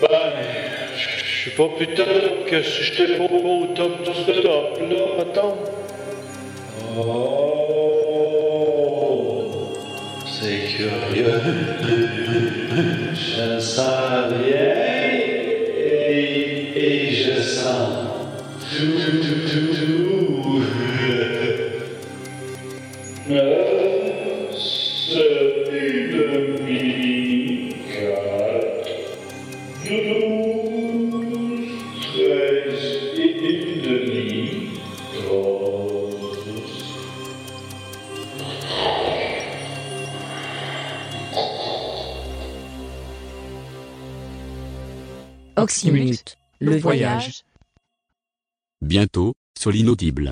Ben, je sais pas, peut-être que si j'étais pas au top du stop, là, attends. Oh, c'est curieux. Je sens rien et, et je sens tout, tout, tout, tout. Euh, Oxymute, le voyage. Bientôt, sur l'inaudible.